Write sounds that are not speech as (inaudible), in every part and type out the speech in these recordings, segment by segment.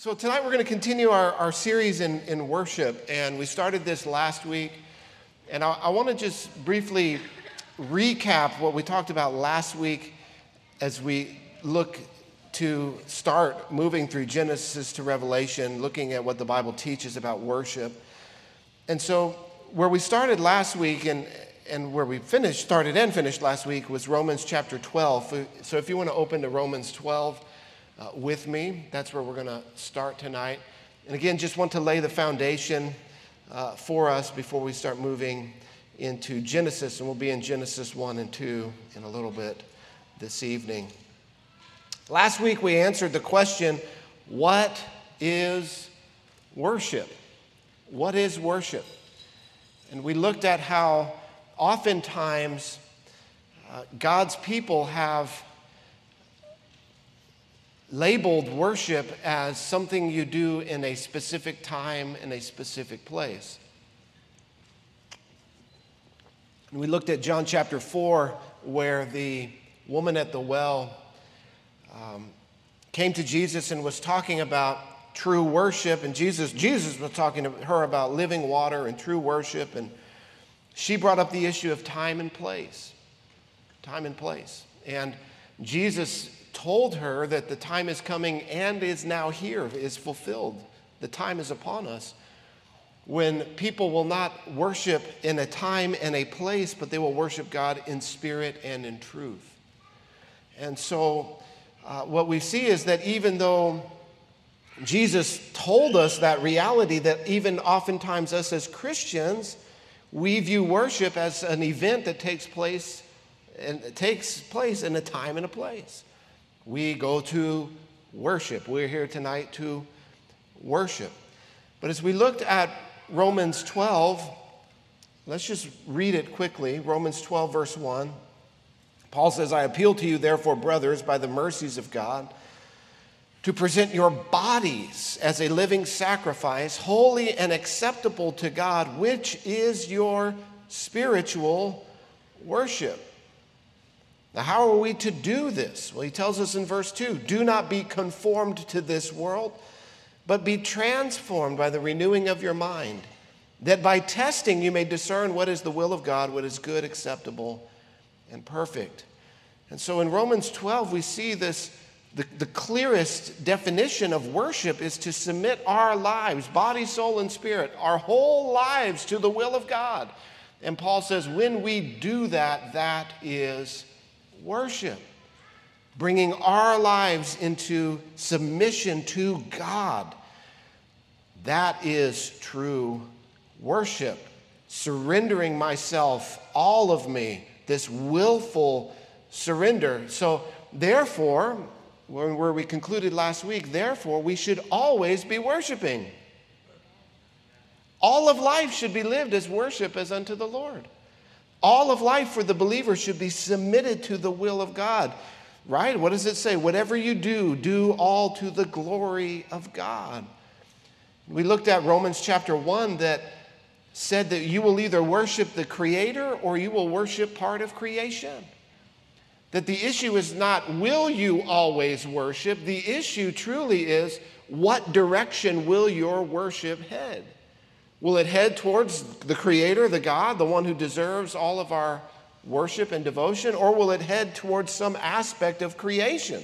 So, tonight we're going to continue our, our series in, in worship, and we started this last week. And I, I want to just briefly recap what we talked about last week as we look to start moving through Genesis to Revelation, looking at what the Bible teaches about worship. And so, where we started last week and, and where we finished, started and finished last week was Romans chapter 12. So, if you want to open to Romans 12, uh, with me. That's where we're going to start tonight. And again, just want to lay the foundation uh, for us before we start moving into Genesis. And we'll be in Genesis 1 and 2 in a little bit this evening. Last week, we answered the question what is worship? What is worship? And we looked at how oftentimes uh, God's people have labeled worship as something you do in a specific time in a specific place. And we looked at John chapter 4, where the woman at the well um, came to Jesus and was talking about true worship. And Jesus, Jesus was talking to her about living water and true worship. And she brought up the issue of time and place. Time and place. And Jesus told her that the time is coming and is now here, is fulfilled. The time is upon us when people will not worship in a time and a place, but they will worship God in spirit and in truth. And so, uh, what we see is that even though Jesus told us that reality, that even oftentimes us as Christians, we view worship as an event that takes place and takes place in a time and a place we go to worship. We're here tonight to worship. But as we looked at Romans 12, let's just read it quickly. Romans 12, verse 1. Paul says, I appeal to you, therefore, brothers, by the mercies of God, to present your bodies as a living sacrifice, holy and acceptable to God, which is your spiritual worship. Now, how are we to do this? Well, he tells us in verse 2 do not be conformed to this world, but be transformed by the renewing of your mind, that by testing you may discern what is the will of God, what is good, acceptable, and perfect. And so in Romans 12, we see this the, the clearest definition of worship is to submit our lives, body, soul, and spirit, our whole lives to the will of God. And Paul says, when we do that, that is worship, bringing our lives into submission to God. That is true worship. Surrendering myself, all of me, this willful surrender. So, therefore, where we concluded last week, therefore, we should always be worshiping. All of life should be lived as worship as unto the Lord. All of life for the believer should be submitted to the will of God, right? What does it say? Whatever you do, do all to the glory of God. We looked at Romans chapter 1 that said that you will either worship the Creator or you will worship part of creation. That the issue is not will you always worship, the issue truly is what direction will your worship head? Will it head towards the Creator, the God, the one who deserves all of our worship and devotion, or will it head towards some aspect of creation?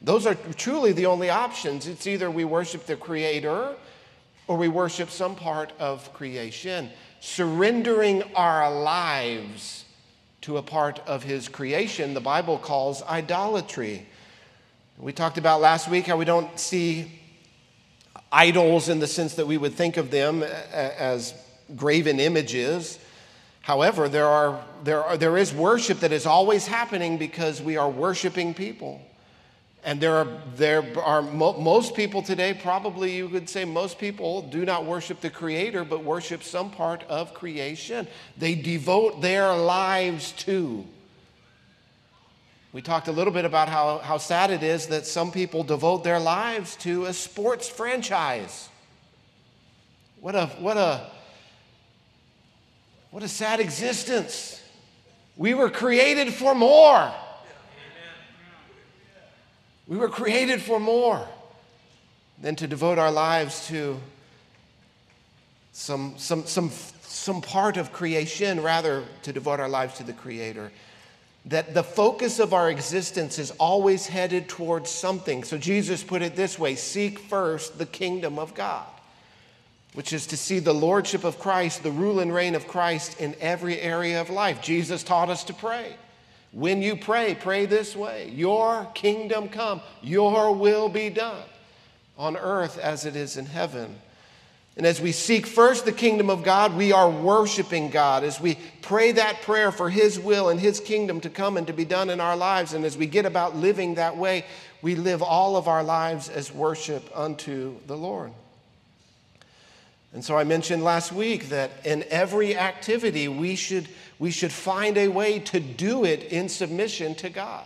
Those are truly the only options. It's either we worship the Creator or we worship some part of creation, surrendering our lives to a part of His creation, the Bible calls idolatry. We talked about last week how we don't see idols in the sense that we would think of them as graven images. However, there, are, there, are, there is worship that is always happening because we are worshiping people. And there are, there are mo- most people today, probably you could say most people do not worship the Creator, but worship some part of creation. They devote their lives to. We talked a little bit about how, how sad it is that some people devote their lives to a sports franchise. What a, what a, what a sad existence. We were created for more. We were created for more. than to devote our lives to some, some, some, some part of creation, rather, to devote our lives to the Creator. That the focus of our existence is always headed towards something. So Jesus put it this way seek first the kingdom of God, which is to see the lordship of Christ, the rule and reign of Christ in every area of life. Jesus taught us to pray. When you pray, pray this way Your kingdom come, your will be done on earth as it is in heaven. And as we seek first the kingdom of God, we are worshiping God. As we pray that prayer for His will and His kingdom to come and to be done in our lives, and as we get about living that way, we live all of our lives as worship unto the Lord. And so I mentioned last week that in every activity, we should, we should find a way to do it in submission to God.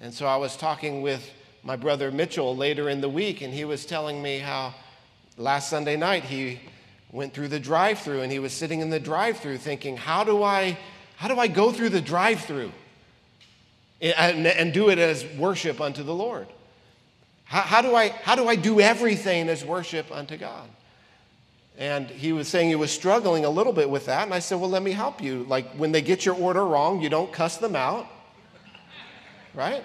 And so I was talking with my brother Mitchell later in the week, and he was telling me how last Sunday night he went through the drive-through and he was sitting in the drive-through thinking, how do I, how do I go through the drive-through and, and do it as worship unto the Lord? How, how, do I, how do I do everything as worship unto God? And he was saying he was struggling a little bit with that. And I said, Well, let me help you. Like when they get your order wrong, you don't cuss them out, right?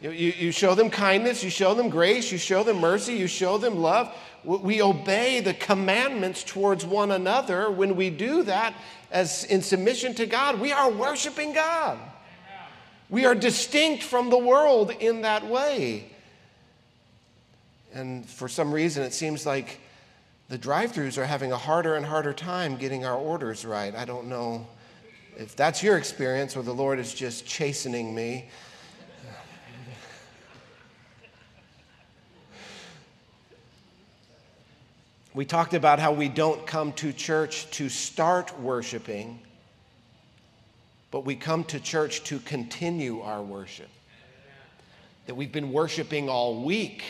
You, you, you show them kindness, you show them grace, you show them mercy, you show them love. We obey the commandments towards one another. When we do that, as in submission to God, we are worshiping God. We are distinct from the world in that way. And for some reason, it seems like the drive throughs are having a harder and harder time getting our orders right. I don't know if that's your experience or the Lord is just chastening me. We talked about how we don't come to church to start worshiping, but we come to church to continue our worship. That we've been worshiping all week,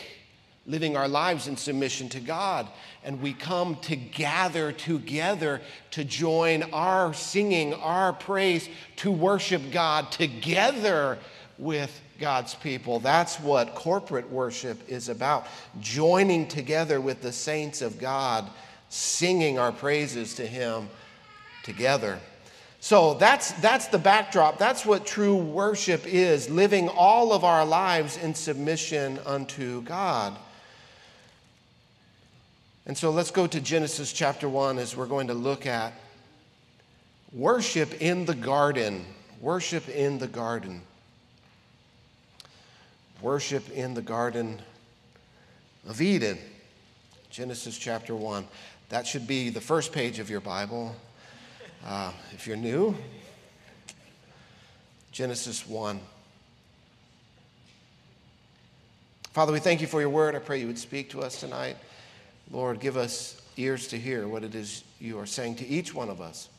living our lives in submission to God, and we come to gather together to join our singing, our praise, to worship God together with God's people. That's what corporate worship is about joining together with the saints of God, singing our praises to Him together. So that's, that's the backdrop. That's what true worship is living all of our lives in submission unto God. And so let's go to Genesis chapter 1 as we're going to look at worship in the garden. Worship in the garden worship in the Garden of Eden. Genesis chapter 1. That should be the first page of your Bible. Uh, if you're new, Genesis 1. Father, we thank you for your word. I pray you would speak to us tonight. Lord, give us ears to hear what it is you are saying to each one of us.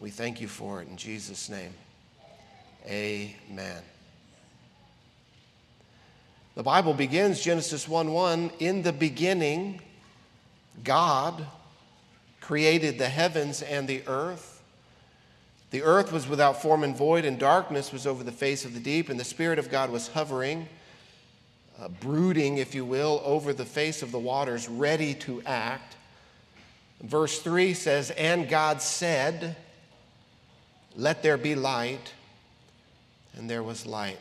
We thank you for it in Jesus' name. Amen. The Bible begins Genesis 1 1 In the beginning, God created the heavens and the earth. The earth was without form and void, and darkness was over the face of the deep, and the Spirit of God was hovering, uh, brooding, if you will, over the face of the waters, ready to act. Verse 3 says, And God said, Let there be light, and there was light.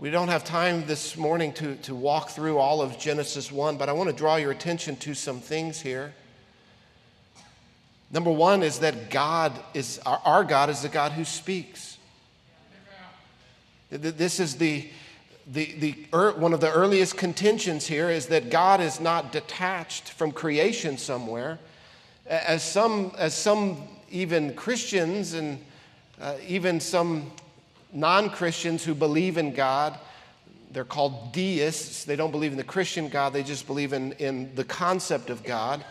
We don't have time this morning to, to walk through all of Genesis 1, but I want to draw your attention to some things here. Number one is that God is, our God is the God who speaks. This is the, the, the, one of the earliest contentions here is that God is not detached from creation somewhere. As some, as some even Christians and uh, even some non Christians who believe in God. They're called deists. They don't believe in the Christian God, they just believe in, in the concept of God.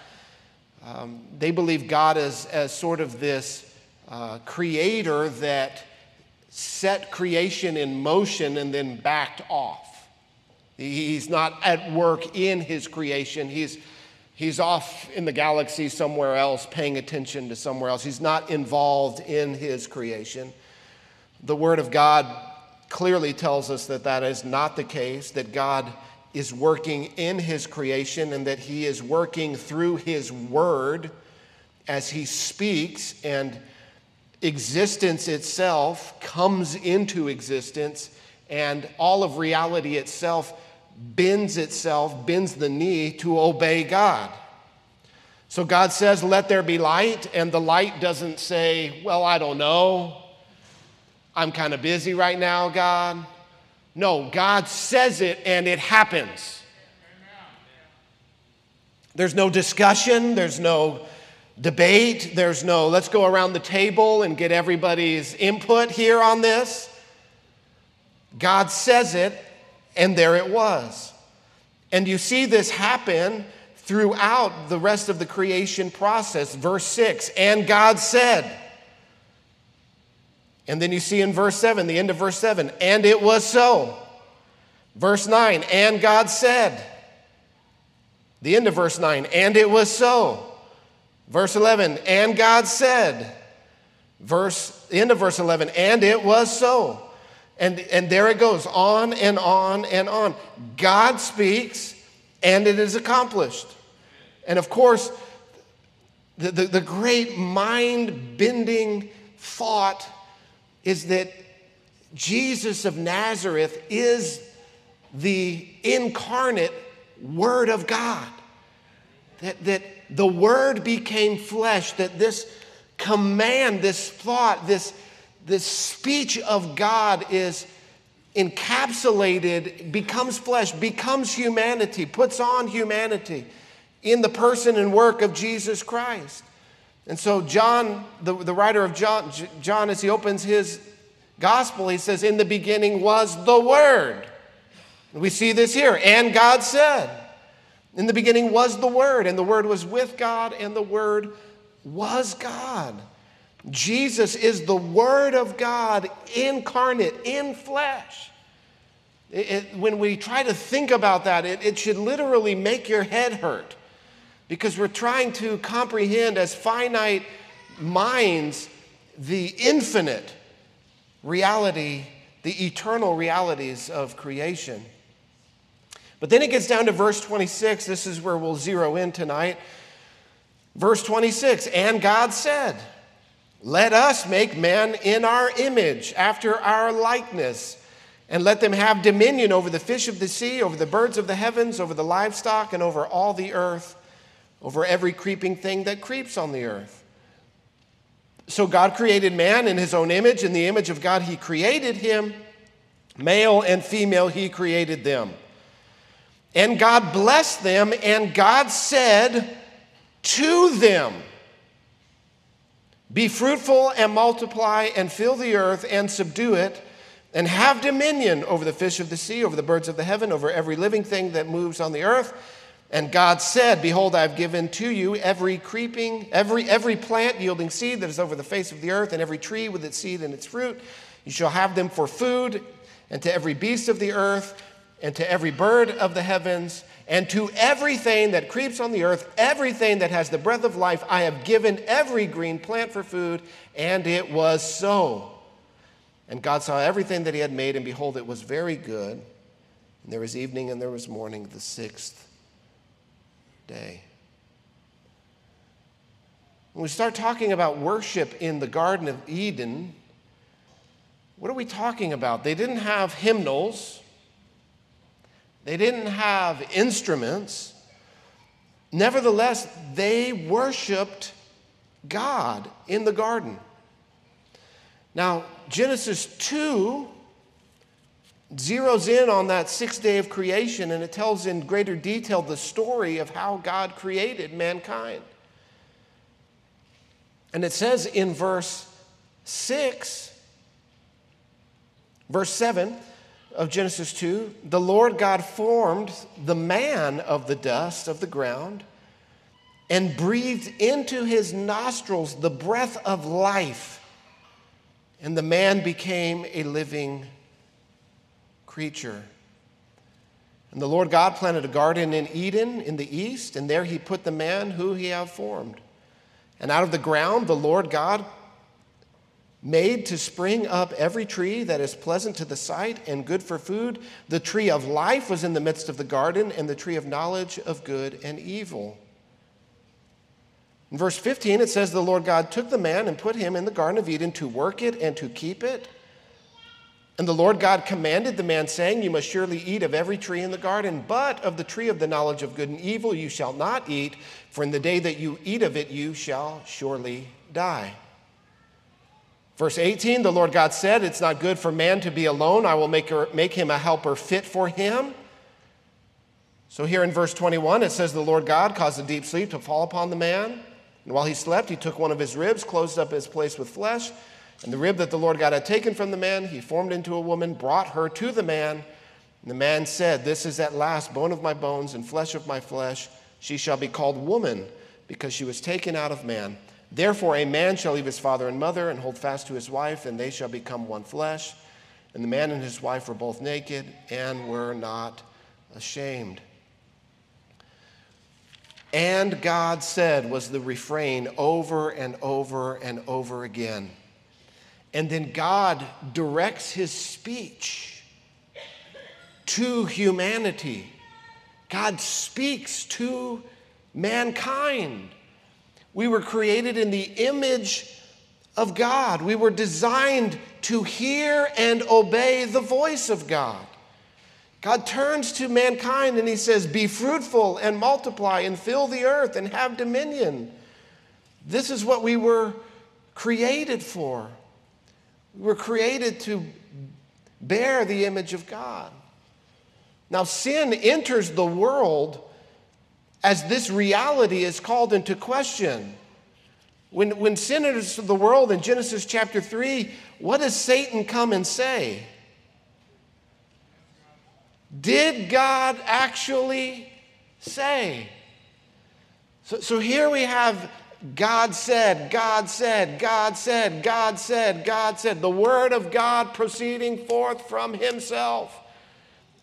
Um, they believe God as, as sort of this uh, creator that set creation in motion and then backed off. He's not at work in his creation. He's, he's off in the galaxy somewhere else, paying attention to somewhere else. He's not involved in his creation the Word of God clearly tells us that that is not the case, that God is working in his creation and that he is working through his word as he speaks and existence itself comes into existence and all of reality itself bends itself, bends the knee to obey God. So God says, Let there be light, and the light doesn't say, Well, I don't know. I'm kind of busy right now, God. No, God says it and it happens. There's no discussion, there's no debate, there's no let's go around the table and get everybody's input here on this. God says it, and there it was. And you see this happen throughout the rest of the creation process. Verse 6 And God said, and then you see in verse 7, the end of verse 7, and it was so. Verse 9, and God said. The end of verse 9, and it was so. Verse 11, and God said. Verse, the end of verse 11, and it was so. And, and there it goes, on and on and on. God speaks, and it is accomplished. And of course, the, the, the great mind bending thought is that Jesus of Nazareth is the incarnate Word of God. That, that the Word became flesh, that this command, this thought, this, this speech of God is encapsulated, becomes flesh, becomes humanity, puts on humanity in the person and work of Jesus Christ. And so, John, the, the writer of John, John, as he opens his gospel, he says, In the beginning was the Word. We see this here. And God said, In the beginning was the Word, and the Word was with God, and the Word was God. Jesus is the Word of God incarnate in flesh. It, it, when we try to think about that, it, it should literally make your head hurt because we're trying to comprehend as finite minds the infinite reality, the eternal realities of creation. But then it gets down to verse 26. This is where we'll zero in tonight. Verse 26 And God said, Let us make man in our image, after our likeness, and let them have dominion over the fish of the sea, over the birds of the heavens, over the livestock, and over all the earth over every creeping thing that creeps on the earth. So God created man in his own image. In the image of God, he created him. Male and female, he created them. And God blessed them, and God said to them, Be fruitful and multiply, and fill the earth and subdue it, and have dominion over the fish of the sea, over the birds of the heaven, over every living thing that moves on the earth and God said, Behold, I have given to you every creeping, every, every plant yielding seed that is over the face of the earth, and every tree with its seed and its fruit. You shall have them for food, and to every beast of the earth, and to every bird of the heavens, and to everything that creeps on the earth, everything that has the breath of life, I have given every green plant for food, and it was so. And God saw everything that he had made, and behold, it was very good. And there was evening and there was morning, the sixth day. When we start talking about worship in the Garden of Eden, what are we talking about? They didn't have hymnals, they didn't have instruments. Nevertheless, they worshiped God in the garden. Now, Genesis 2 zeroes in on that sixth day of creation and it tells in greater detail the story of how God created mankind. And it says in verse 6, verse 7 of Genesis 2 the Lord God formed the man of the dust of the ground and breathed into his nostrils the breath of life, and the man became a living creature. And the Lord God planted a garden in Eden in the east, and there he put the man who he had formed. And out of the ground, the Lord God made to spring up every tree that is pleasant to the sight and good for food. The tree of life was in the midst of the garden, and the tree of knowledge of good and evil. In verse 15, it says, The Lord God took the man and put him in the Garden of Eden to work it and to keep it. And the Lord God commanded the man, saying, You must surely eat of every tree in the garden, but of the tree of the knowledge of good and evil you shall not eat, for in the day that you eat of it you shall surely die. Verse 18, the Lord God said, It's not good for man to be alone. I will make, her, make him a helper fit for him. So here in verse 21, it says, The Lord God caused a deep sleep to fall upon the man. And while he slept, he took one of his ribs, closed up his place with flesh. And the rib that the Lord God had taken from the man, he formed into a woman, brought her to the man. And the man said, This is at last bone of my bones and flesh of my flesh. She shall be called woman, because she was taken out of man. Therefore, a man shall leave his father and mother and hold fast to his wife, and they shall become one flesh. And the man and his wife were both naked and were not ashamed. And God said, was the refrain over and over and over again. And then God directs his speech to humanity. God speaks to mankind. We were created in the image of God. We were designed to hear and obey the voice of God. God turns to mankind and he says, Be fruitful and multiply and fill the earth and have dominion. This is what we were created for. We were created to bear the image of God. Now, sin enters the world as this reality is called into question. When, when sin enters the world in Genesis chapter 3, what does Satan come and say? Did God actually say? So, so here we have God said, God said, God said, God said, God said, the word of God proceeding forth from himself.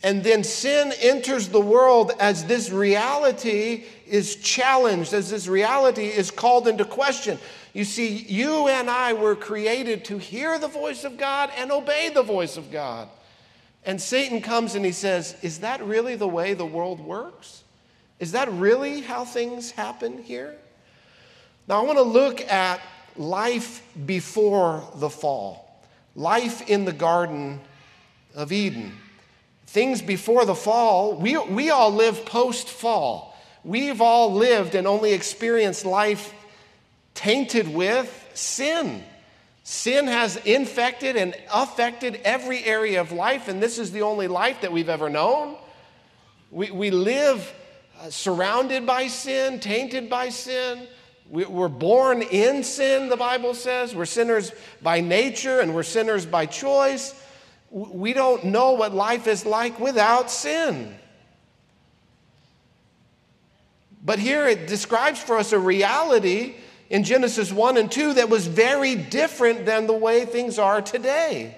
And then sin enters the world as this reality is challenged, as this reality is called into question. You see, you and I were created to hear the voice of God and obey the voice of God. And Satan comes and he says, Is that really the way the world works? Is that really how things happen here? Now, I want to look at life before the fall, life in the Garden of Eden. Things before the fall, we, we all live post fall. We've all lived and only experienced life tainted with sin. Sin has infected and affected every area of life, and this is the only life that we've ever known. We, we live uh, surrounded by sin, tainted by sin. We're born in sin, the Bible says. We're sinners by nature and we're sinners by choice. We don't know what life is like without sin. But here it describes for us a reality in Genesis 1 and 2 that was very different than the way things are today.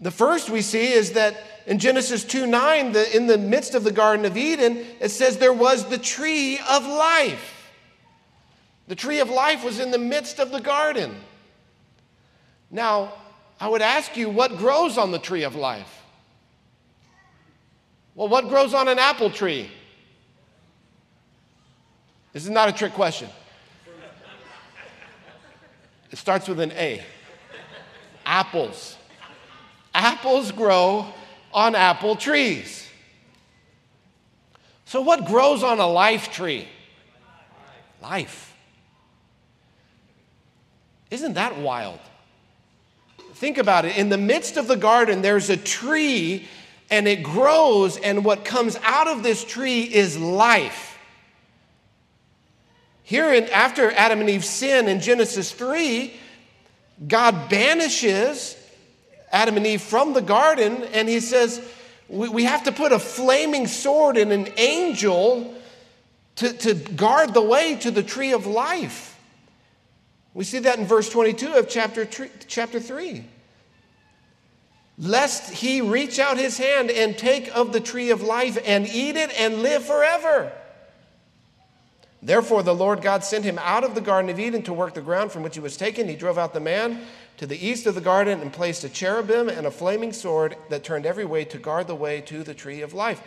The first we see is that in Genesis 2 9, the, in the midst of the Garden of Eden, it says there was the tree of life. The tree of life was in the midst of the garden. Now, I would ask you, what grows on the tree of life? Well, what grows on an apple tree? This is not a trick question. It starts with an A. Apples. Apples grow on apple trees. So, what grows on a life tree? Life. Isn't that wild? Think about it. In the midst of the garden, there's a tree and it grows, and what comes out of this tree is life. Here, in, after Adam and Eve sin in Genesis 3, God banishes Adam and Eve from the garden, and he says, We, we have to put a flaming sword and an angel to, to guard the way to the tree of life. We see that in verse 22 of chapter, chapter 3. Lest he reach out his hand and take of the tree of life and eat it and live forever. Therefore, the Lord God sent him out of the Garden of Eden to work the ground from which he was taken. He drove out the man to the east of the garden and placed a cherubim and a flaming sword that turned every way to guard the way to the tree of life.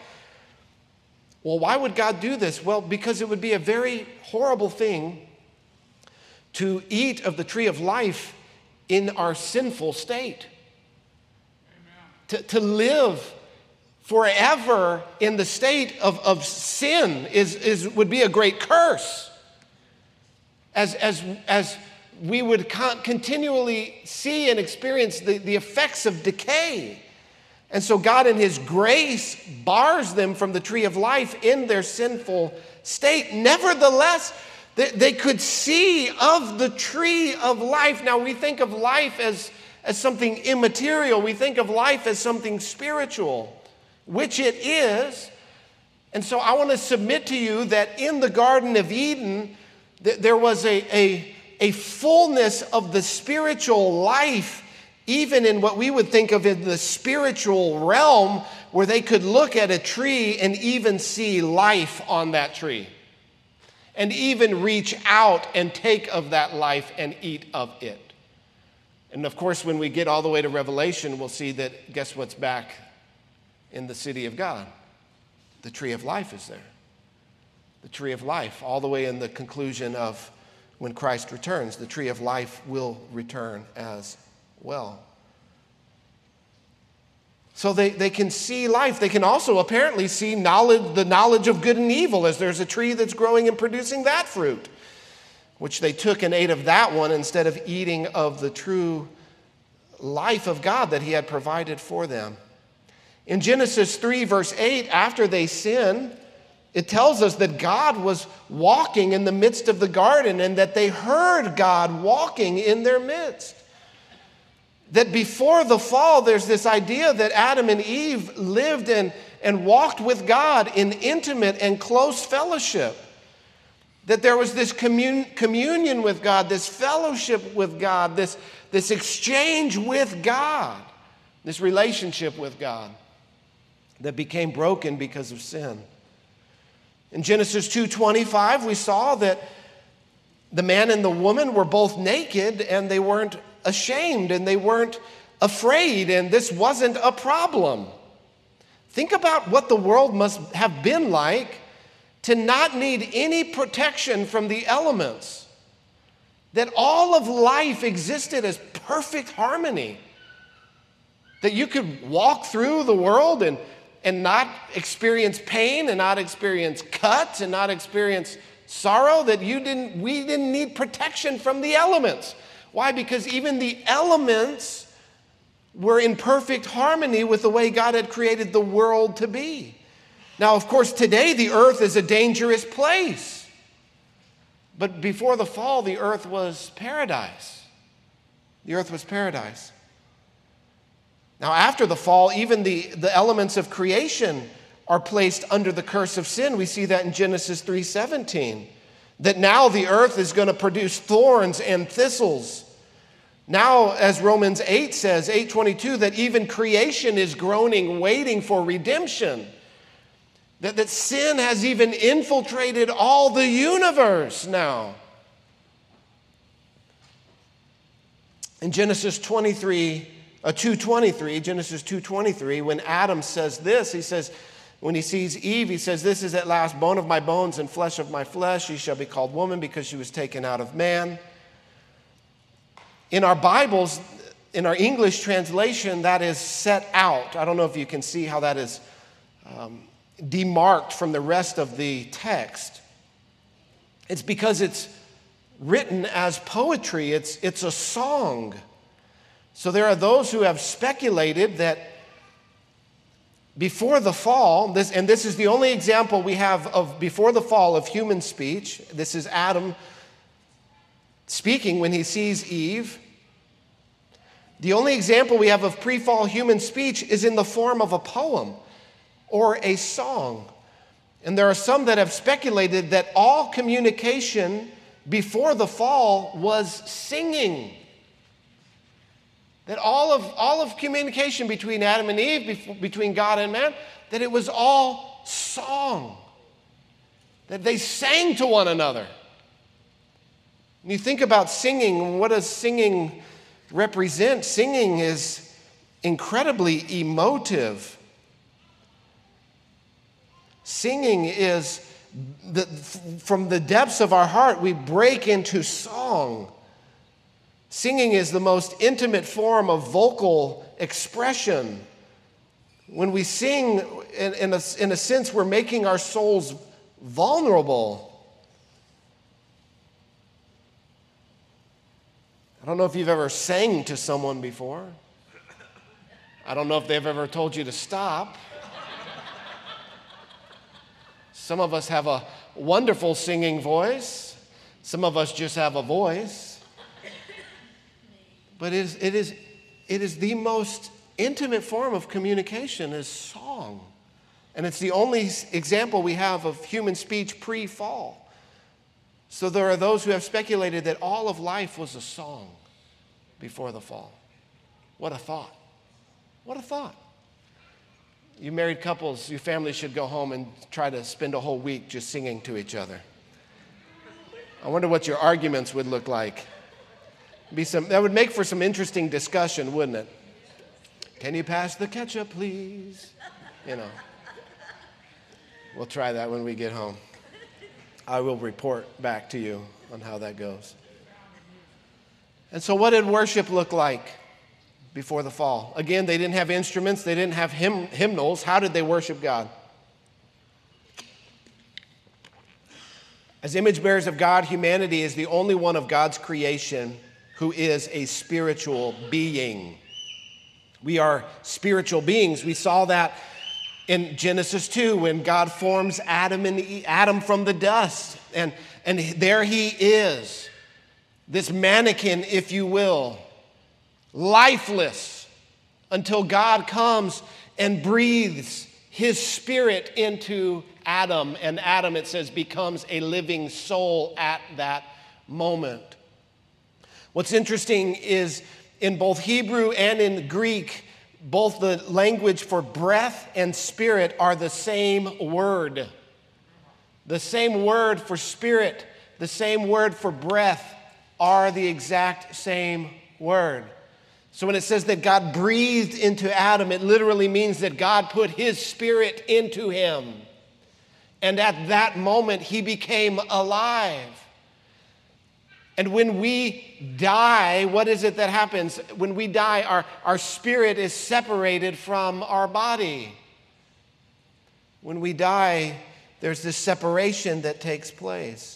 Well, why would God do this? Well, because it would be a very horrible thing to eat of the tree of life in our sinful state. To, to live forever in the state of, of sin is, is, would be a great curse. As, as, as we would con- continually see and experience the, the effects of decay. And so, God, in His grace, bars them from the tree of life in their sinful state. Nevertheless, they, they could see of the tree of life. Now, we think of life as, as something immaterial, we think of life as something spiritual, which it is. And so, I want to submit to you that in the Garden of Eden, th- there was a, a, a fullness of the spiritual life even in what we would think of in the spiritual realm, where they could look at a tree and even see life on that tree, and even reach out and take of that life and eat of it. And of course, when we get all the way to Revelation, we'll see that guess what's back in the city of God? The tree of life is there. The tree of life, all the way in the conclusion of when Christ returns, the tree of life will return as well. So they, they can see life. They can also apparently see knowledge, the knowledge of good and evil, as there's a tree that's growing and producing that fruit, which they took and ate of that one instead of eating of the true life of God that He had provided for them. In Genesis 3, verse 8, after they sin, it tells us that God was walking in the midst of the garden and that they heard God walking in their midst. That before the fall, there's this idea that Adam and Eve lived and, and walked with God in intimate and close fellowship. That there was this commun- communion with God, this fellowship with God, this, this exchange with God, this relationship with God that became broken because of sin. In Genesis 2:25 we saw that the man and the woman were both naked and they weren't ashamed and they weren't afraid, and this wasn't a problem. Think about what the world must have been like to not need any protection from the elements. That all of life existed as perfect harmony. That you could walk through the world and, and not experience pain and not experience cuts and not experience sorrow, that you didn't, we didn't need protection from the elements. Why? Because even the elements were in perfect harmony with the way God had created the world to be. Now, of course, today the earth is a dangerous place. But before the fall, the earth was paradise. The earth was paradise. Now, after the fall, even the, the elements of creation are placed under the curse of sin. We see that in Genesis 3:17. That now the earth is going to produce thorns and thistles. Now, as Romans 8 says, 822, that even creation is groaning, waiting for redemption. That, that sin has even infiltrated all the universe now. In Genesis 23, uh, 223, Genesis 223, when Adam says this, he says, when he sees Eve, he says, This is at last bone of my bones and flesh of my flesh. She shall be called woman because she was taken out of man. In our Bibles, in our English translation, that is set out. I don't know if you can see how that is um, demarked from the rest of the text. It's because it's written as poetry, it's, it's a song. So there are those who have speculated that before the fall, this, and this is the only example we have of before the fall of human speech. This is Adam speaking when he sees Eve. The only example we have of pre fall human speech is in the form of a poem or a song. And there are some that have speculated that all communication before the fall was singing. That all of, all of communication between Adam and Eve, between God and man, that it was all song. that they sang to one another. And you think about singing, what does singing represent? Singing is incredibly emotive. Singing is the, from the depths of our heart, we break into song. Singing is the most intimate form of vocal expression. When we sing, in, in, a, in a sense, we're making our souls vulnerable. I don't know if you've ever sang to someone before. I don't know if they've ever told you to stop. Some of us have a wonderful singing voice, some of us just have a voice. But it is, it is, it is the most intimate form of communication is song. And it's the only example we have of human speech pre fall. So there are those who have speculated that all of life was a song before the fall. What a thought. What a thought. You married couples, your family should go home and try to spend a whole week just singing to each other. I wonder what your arguments would look like. Be some, that would make for some interesting discussion, wouldn't it? Can you pass the ketchup, please? You know. We'll try that when we get home. I will report back to you on how that goes. And so, what did worship look like before the fall? Again, they didn't have instruments, they didn't have hymn, hymnals. How did they worship God? As image bearers of God, humanity is the only one of God's creation who is a spiritual being. We are spiritual beings. We saw that in Genesis 2 when God forms Adam and Adam from the dust. And, and there he is, this mannequin, if you will, lifeless until God comes and breathes his spirit into Adam. And Adam, it says, becomes a living soul at that moment. What's interesting is in both Hebrew and in Greek, both the language for breath and spirit are the same word. The same word for spirit, the same word for breath are the exact same word. So when it says that God breathed into Adam, it literally means that God put his spirit into him. And at that moment, he became alive. And when we die, what is it that happens? When we die, our, our spirit is separated from our body. When we die, there's this separation that takes place.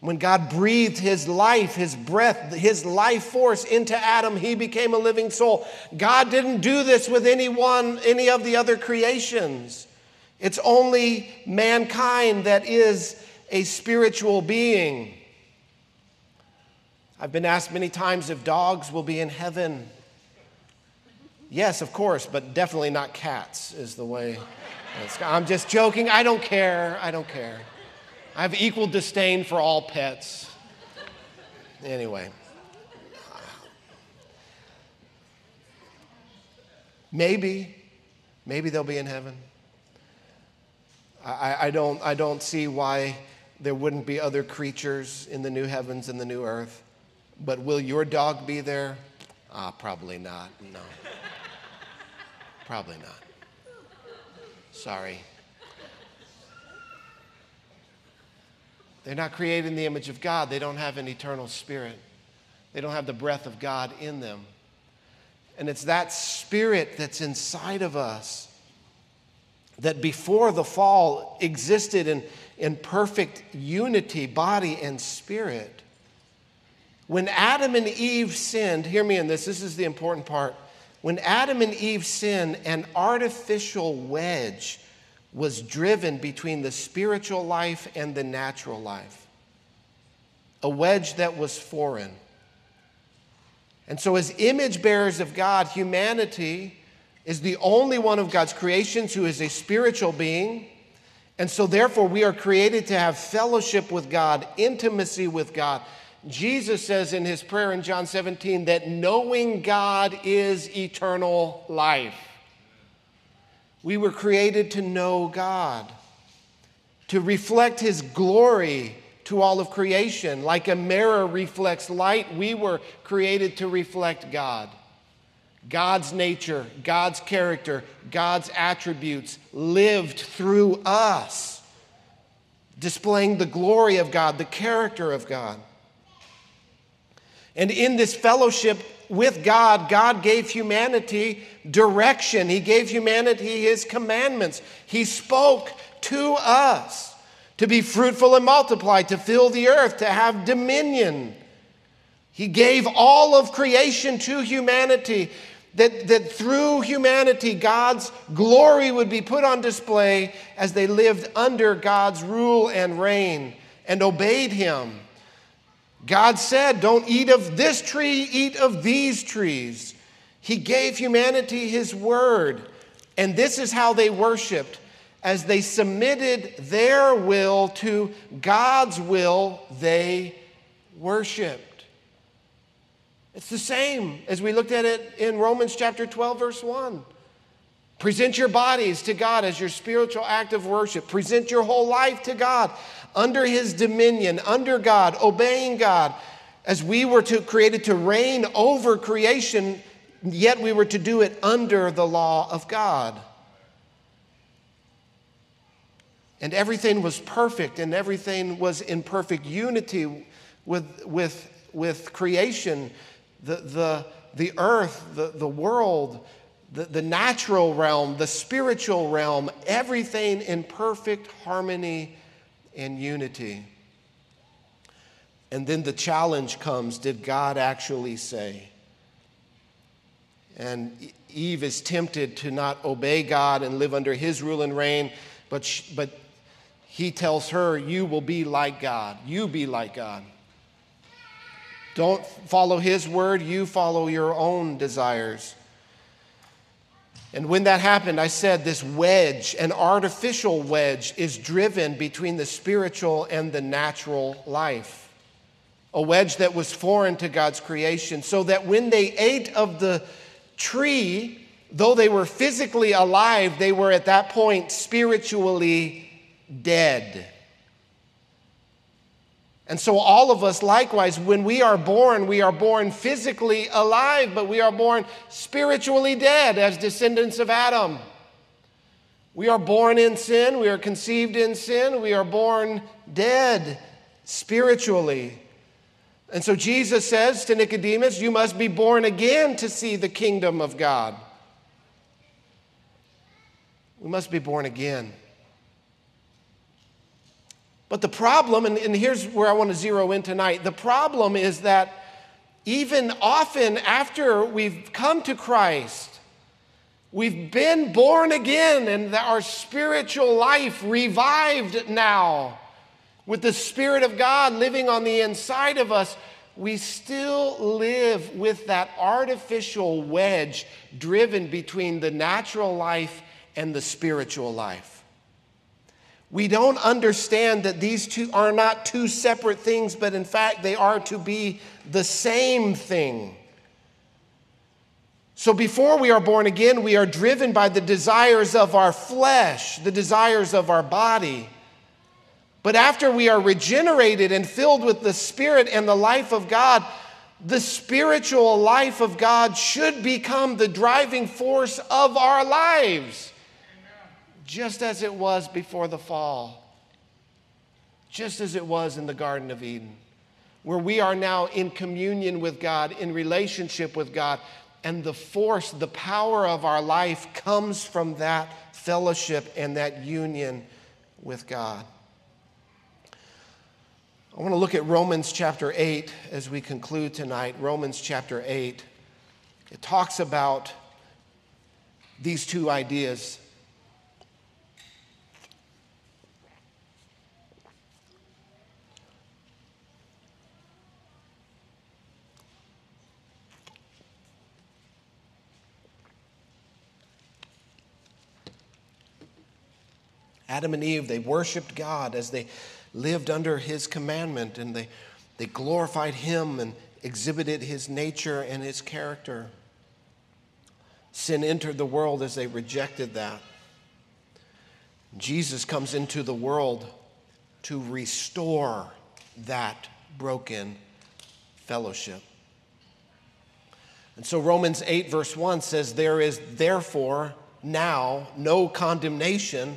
When God breathed his life, his breath, his life force into Adam, he became a living soul. God didn't do this with anyone, any of the other creations. It's only mankind that is a spiritual being. I've been asked many times if dogs will be in heaven. Yes, of course, but definitely not cats, is the way. (laughs) I'm just joking. I don't care. I don't care. I have equal disdain for all pets. Anyway. Maybe, maybe they'll be in heaven. I, I, don't, I don't see why there wouldn't be other creatures in the new heavens and the new earth. But will your dog be there? Ah, probably not. No. probably not. Sorry. They're not created in the image of God. They don't have an eternal spirit. They don't have the breath of God in them. And it's that spirit that's inside of us that before the fall existed in, in perfect unity, body and spirit. When Adam and Eve sinned, hear me in this, this is the important part. When Adam and Eve sinned, an artificial wedge was driven between the spiritual life and the natural life, a wedge that was foreign. And so, as image bearers of God, humanity is the only one of God's creations who is a spiritual being. And so, therefore, we are created to have fellowship with God, intimacy with God. Jesus says in his prayer in John 17 that knowing God is eternal life. We were created to know God. to reflect his glory to all of creation. Like a mirror reflects light, we were created to reflect God. God's nature, God's character, God's attributes lived through us, displaying the glory of God, the character of God. And in this fellowship with God, God gave humanity direction. He gave humanity His commandments. He spoke to us to be fruitful and multiply, to fill the earth, to have dominion. He gave all of creation to humanity that, that through humanity, God's glory would be put on display as they lived under God's rule and reign and obeyed Him. God said, Don't eat of this tree, eat of these trees. He gave humanity His word. And this is how they worshiped. As they submitted their will to God's will, they worshiped. It's the same as we looked at it in Romans chapter 12, verse 1. Present your bodies to God as your spiritual act of worship. Present your whole life to God under His dominion, under God, obeying God, as we were to, created to reign over creation, yet we were to do it under the law of God. And everything was perfect, and everything was in perfect unity with, with, with creation. The, the, the earth, the, the world, the, the natural realm, the spiritual realm, everything in perfect harmony and unity. And then the challenge comes did God actually say? And Eve is tempted to not obey God and live under his rule and reign, but, she, but he tells her, You will be like God. You be like God. Don't follow his word, you follow your own desires. And when that happened, I said this wedge, an artificial wedge, is driven between the spiritual and the natural life. A wedge that was foreign to God's creation, so that when they ate of the tree, though they were physically alive, they were at that point spiritually dead. And so, all of us, likewise, when we are born, we are born physically alive, but we are born spiritually dead as descendants of Adam. We are born in sin, we are conceived in sin, we are born dead spiritually. And so, Jesus says to Nicodemus, You must be born again to see the kingdom of God. We must be born again. But the problem, and, and here's where I want to zero in tonight the problem is that even often after we've come to Christ, we've been born again and our spiritual life revived now with the Spirit of God living on the inside of us, we still live with that artificial wedge driven between the natural life and the spiritual life. We don't understand that these two are not two separate things, but in fact, they are to be the same thing. So before we are born again, we are driven by the desires of our flesh, the desires of our body. But after we are regenerated and filled with the Spirit and the life of God, the spiritual life of God should become the driving force of our lives just as it was before the fall, just as it was in the Garden of Eden, where we are now in communion with God, in relationship with God, and the force, the power of our life comes from that fellowship and that union with God. I want to look at Romans chapter 8 as we conclude tonight. Romans chapter 8. It talks about these two ideas Adam and Eve, they worshiped God as they lived under his commandment and they, they glorified him and exhibited his nature and his character. Sin entered the world as they rejected that. Jesus comes into the world to restore that broken fellowship. And so Romans 8, verse 1 says, There is therefore now no condemnation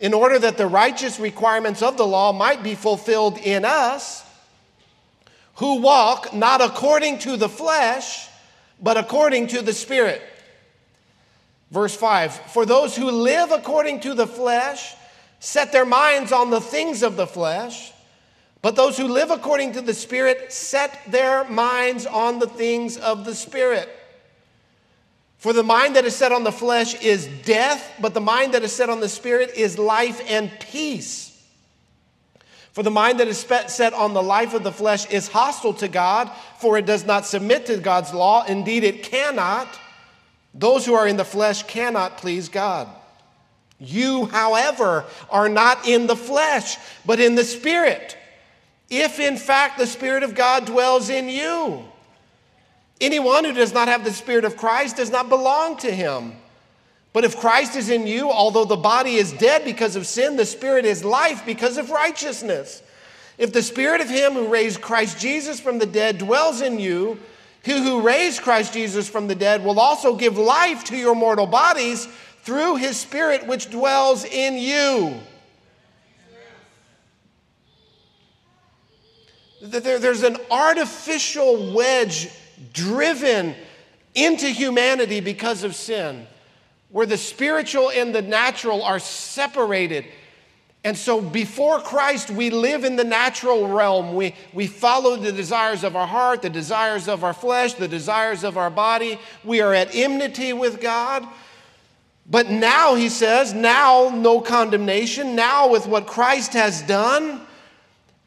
in order that the righteous requirements of the law might be fulfilled in us, who walk not according to the flesh, but according to the Spirit. Verse 5 For those who live according to the flesh set their minds on the things of the flesh but those who live according to the Spirit set their minds on the things of the Spirit. For the mind that is set on the flesh is death, but the mind that is set on the Spirit is life and peace. For the mind that is set on the life of the flesh is hostile to God, for it does not submit to God's law. Indeed, it cannot. Those who are in the flesh cannot please God. You, however, are not in the flesh, but in the Spirit if in fact the Spirit of God dwells in you. Anyone who does not have the Spirit of Christ does not belong to him. But if Christ is in you, although the body is dead because of sin, the Spirit is life because of righteousness. If the Spirit of Him who raised Christ Jesus from the dead dwells in you, he who raised Christ Jesus from the dead will also give life to your mortal bodies through His Spirit which dwells in you. There's an artificial wedge driven into humanity because of sin, where the spiritual and the natural are separated. And so before Christ, we live in the natural realm. We, we follow the desires of our heart, the desires of our flesh, the desires of our body. We are at enmity with God. But now, he says, now no condemnation. Now, with what Christ has done,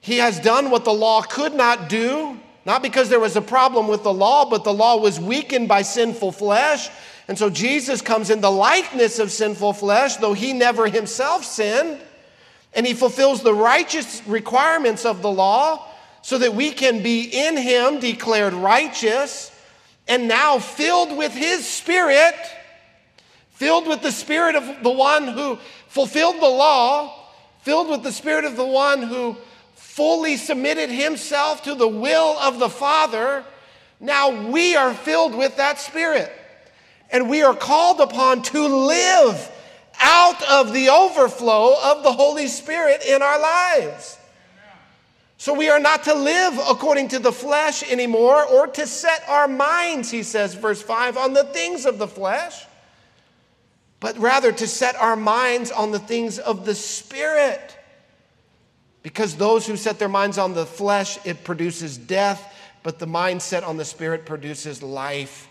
he has done what the law could not do, not because there was a problem with the law, but the law was weakened by sinful flesh. And so Jesus comes in the likeness of sinful flesh, though he never himself sinned. And he fulfills the righteous requirements of the law so that we can be in him declared righteous and now filled with his spirit, filled with the spirit of the one who fulfilled the law, filled with the spirit of the one who fully submitted himself to the will of the Father, now we are filled with that Spirit. And we are called upon to live out of the overflow of the Holy Spirit in our lives. So we are not to live according to the flesh anymore or to set our minds, he says, verse 5, on the things of the flesh, but rather to set our minds on the things of the Spirit. Because those who set their minds on the flesh, it produces death, but the mind set on the spirit produces life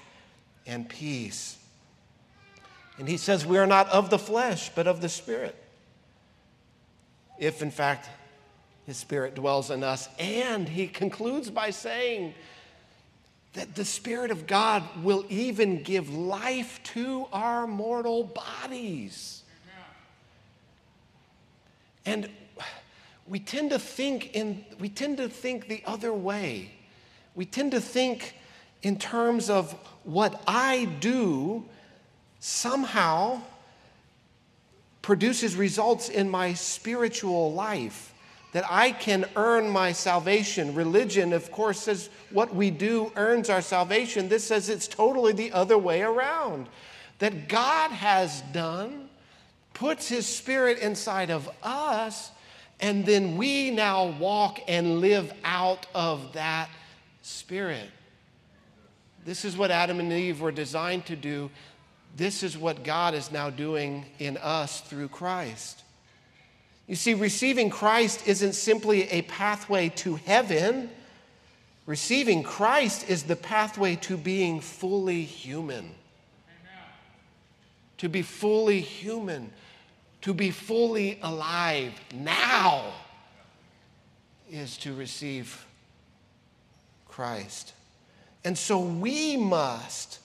and peace. And he says, We are not of the flesh, but of the spirit. If in fact his spirit dwells in us. And he concludes by saying that the Spirit of God will even give life to our mortal bodies. And we tend to think in we tend to think the other way. We tend to think in terms of what I do somehow produces results in my spiritual life that I can earn my salvation. Religion, of course, says what we do earns our salvation. This says it's totally the other way around. That God has done, puts His Spirit inside of us, and then we now walk and live out of that spirit. This is what Adam and Eve were designed to do. This is what God is now doing in us through Christ. You see, receiving Christ isn't simply a pathway to heaven. Receiving Christ is the pathway to being fully human. To be fully human to be fully alive now. is to receive Christ. And so we must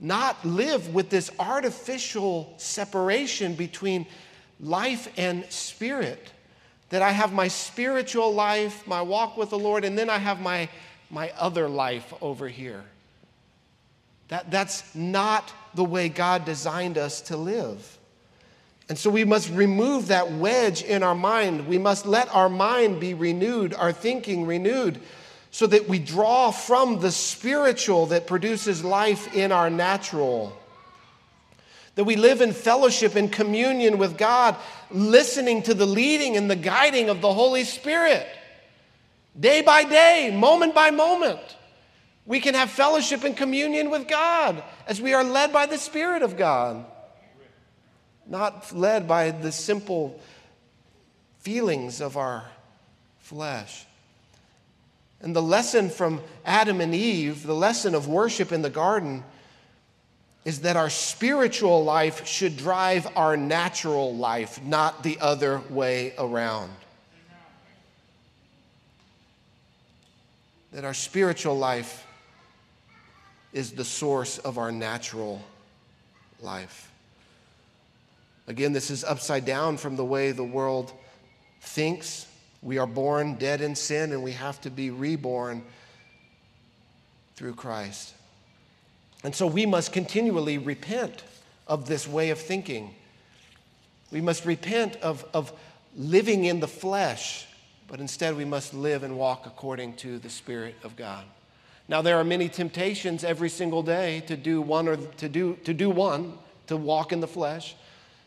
not live with this artificial separation between life and spirit. That I have my spiritual life, my walk with the Lord, and then I have my, my other life over here. That, that's not the way God designed us to live. And so we must remove that wedge in our mind. We must let our mind be renewed, our thinking renewed, so that we draw from the spiritual that produces life in our natural. That we live in fellowship and communion with God, listening to the leading and the guiding of the Holy Spirit. Day by day, moment by moment, we can have fellowship and communion with God as we are led by the Spirit of God not led by the simple feelings of our flesh. And the lesson from Adam and Eve, the lesson of worship in the garden, is that our spiritual life should drive our natural life, not the other way around. That our spiritual life is the source of our natural life. Again, this is upside down from the way the world thinks. We are born dead in sin and we have to be reborn through Christ. And so we must continually repent of this way of thinking. We must repent of, of living in the flesh, but instead we must live and walk according to the Spirit of God. Now, there are many temptations every single day to do one or to do, to do one, to walk in the flesh.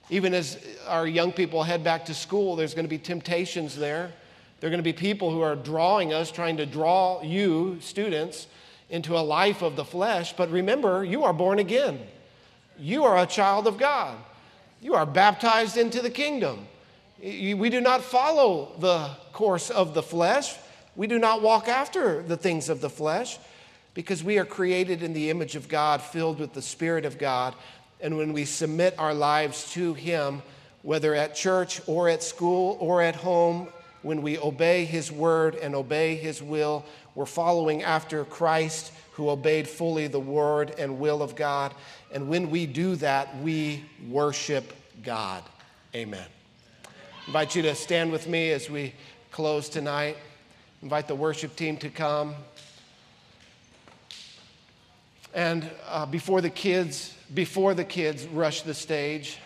Even as our young people head back to school, there's going to be temptations there. There are going to be people who are drawing us, trying to draw you, students, into a life of the flesh. But remember, you are born again. You are a child of God. You are baptized into the kingdom. We do not follow the course of the flesh. We do not walk after the things of the flesh because we are created in the image of God, filled with the Spirit of God and when we submit our lives to Him, whether at church or at school or at home, when we obey His word and obey His will, we're following after Christ who obeyed fully the word and will of God. And when we do that, we worship God. Amen. I invite you to stand with me as we close tonight. invite the worship team to come. And uh, before the kids before the kids rush the stage,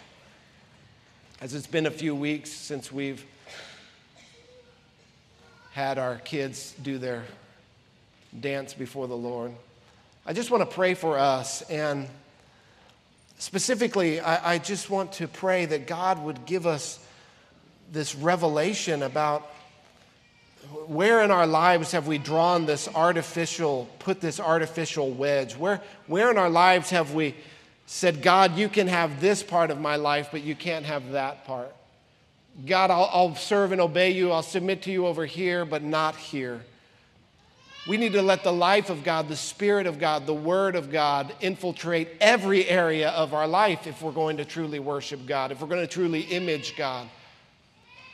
as it's been a few weeks since we've had our kids do their dance before the Lord, I just want to pray for us. And specifically, I, I just want to pray that God would give us this revelation about where in our lives have we drawn this artificial, put this artificial wedge? Where, where in our lives have we said, God, you can have this part of my life, but you can't have that part. God, I'll, I'll, serve and obey you. I'll submit to you over here, but not here. We need to let the life of God, the Spirit of God, the Word of God infiltrate every area of our life if we're going to truly worship God, if we're going to truly image God,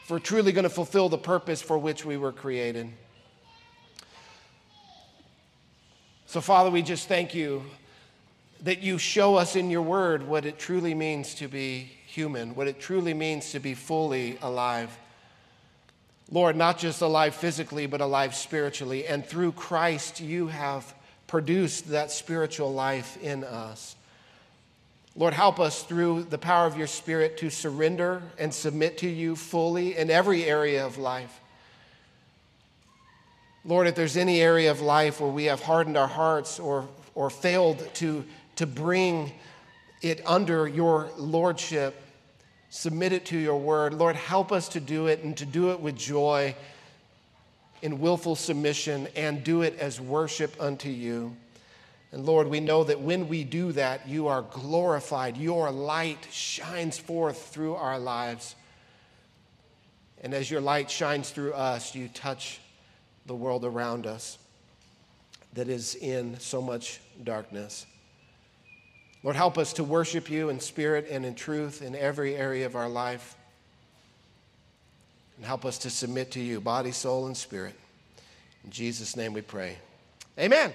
if we're truly going to fulfill the purpose for which we were created. So, Father, we just thank you that you show us in your word what it truly means to be human, what it truly means to be fully alive. Lord, not just alive physically, but alive spiritually. And through Christ, you have produced that spiritual life in us. Lord, help us through the power of your Spirit to surrender and submit to you fully in every area of life. Lord, if there's any area of life where we have hardened our hearts or, or failed to to bring it under your lordship. Submit it to your word. Lord, help us to do it and to do it with joy in willful submission and do it as worship unto you. And Lord, we know that when we do that, you are glorified. Your light shines forth through our lives. And as your light shines through us, you touch the world around us that is in so much darkness. Lord, help us to worship you in spirit and in truth in every area of our life. and help us to submit to you, body, soul, and spirit. In Jesus' name we pray. Amen.